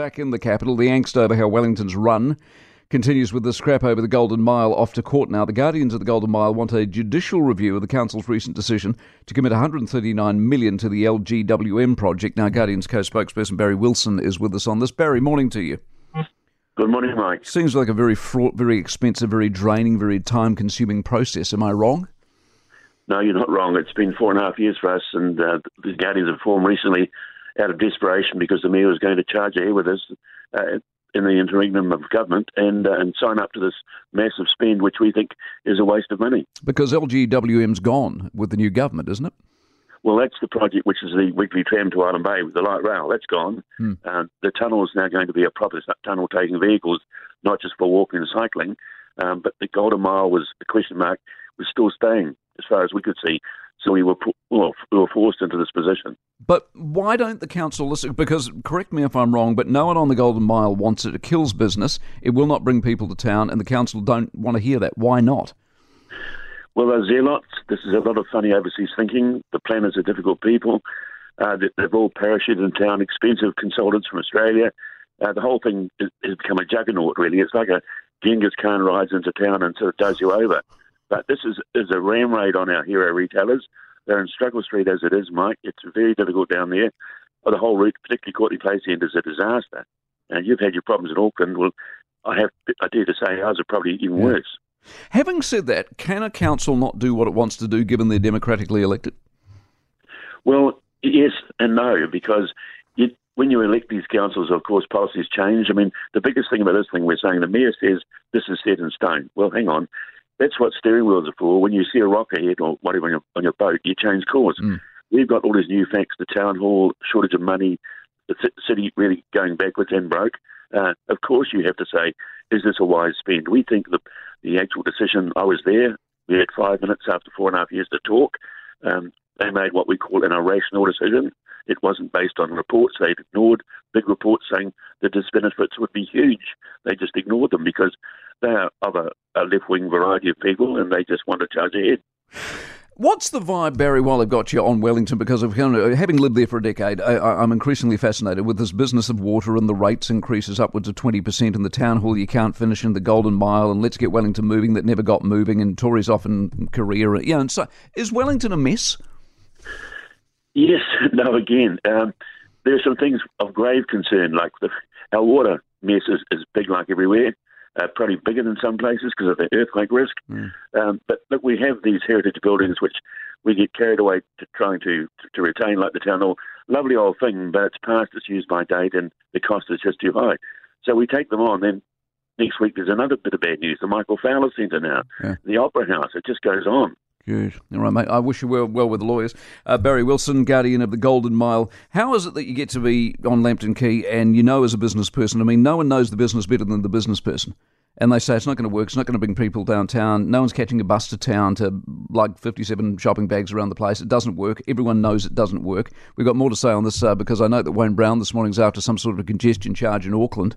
back in the capital. The angst over how Wellington's run continues with the scrap over the Golden Mile off to court now. The Guardians of the Golden Mile want a judicial review of the council's recent decision to commit 139 million to the LGWM project. Now, Guardians co-spokesperson Barry Wilson is with us on this. Barry, morning to you. Good morning, Mike. Seems like a very fraught, very expensive, very draining, very time-consuming process. Am I wrong? No, you're not wrong. It's been four and a half years for us, and uh, the Guardians have formed recently out of desperation because the mayor was going to charge ahead with us uh, in the interregnum of government and uh, and sign up to this massive spend, which we think is a waste of money. Because LGWM's gone with the new government, isn't it? Well, that's the project which is the weekly tram to Island Bay with the light rail. That's gone. Hmm. Uh, the tunnel is now going to be a proper tunnel taking vehicles, not just for walking and cycling. Um, but the Golden Mile was a question mark was still staying as far as we could see. So we were well, we were forced into this position. But why don't the council listen? Because correct me if I'm wrong, but no one on the Golden Mile wants it. It kills business. It will not bring people to town, and the council don't want to hear that. Why not? Well, those zealots, this is a lot of funny overseas thinking. The planners are difficult people. Uh, they've all parachuted in town, expensive consultants from Australia. Uh, the whole thing has become a juggernaut, really. It's like a Genghis Khan rides into town and sort of does you over. But this is, is a ram raid on our hero retailers. They're in Struggle Street as it is, Mike. It's very difficult down there. the whole route, particularly Courtenay Place end, is a disaster. And you've had your problems in Auckland. Well, I have, I dare to say, ours are probably even yeah. worse. Having said that, can a council not do what it wants to do given they're democratically elected? Well, yes and no, because it, when you elect these councils, of course, policies change. I mean, the biggest thing about this thing we're saying, the mayor says this is set in stone. Well, hang on. That's what steering wheels are for. When you see a rock ahead or whatever on your, on your boat, you change course. Mm. We've got all these new facts, the town hall, shortage of money, the city really going backwards and broke. Uh, of course, you have to say, is this a wise spend? We think the, the actual decision, I was there, we had five minutes after four and a half years to talk. Um, they made what we call an irrational decision. It wasn't based on reports. They'd ignored big reports saying the disbenefits would be huge. They just ignored them because they are of a, a left wing variety of people and they just want to charge ahead. What's the vibe, Barry, while I've got you on Wellington? Because of having lived there for a decade, I, am increasingly fascinated with this business of water and the rates increases upwards of 20% in the town hall you can't finish in the Golden Mile and let's get Wellington moving that never got moving and Tories off in Korea. Yeah, and so is Wellington a mess? Yes, no, again. Um, there are some things of grave concern, like the, our water mess is, is big like everywhere uh, probably bigger than some places because of the earthquake risk. Mm. Um, but look, we have these heritage buildings which we get carried away to trying to, to retain, like the town hall. Lovely old thing, but it's past its use by date and the cost is just too high. So we take them on. Then next week there's another bit of bad news: the Michael Fowler Centre now, yeah. the Opera House. It just goes on. Good. All right, mate. I wish you well, well with the lawyers. Uh, Barry Wilson, Guardian of the Golden Mile. How is it that you get to be on Lambton Quay and you know as a business person? I mean, no one knows the business better than the business person. And they say it's not going to work. It's not going to bring people downtown. No one's catching a bus to town to lug 57 shopping bags around the place. It doesn't work. Everyone knows it doesn't work. We've got more to say on this uh, because I know that Wayne Brown this morning's after some sort of a congestion charge in Auckland.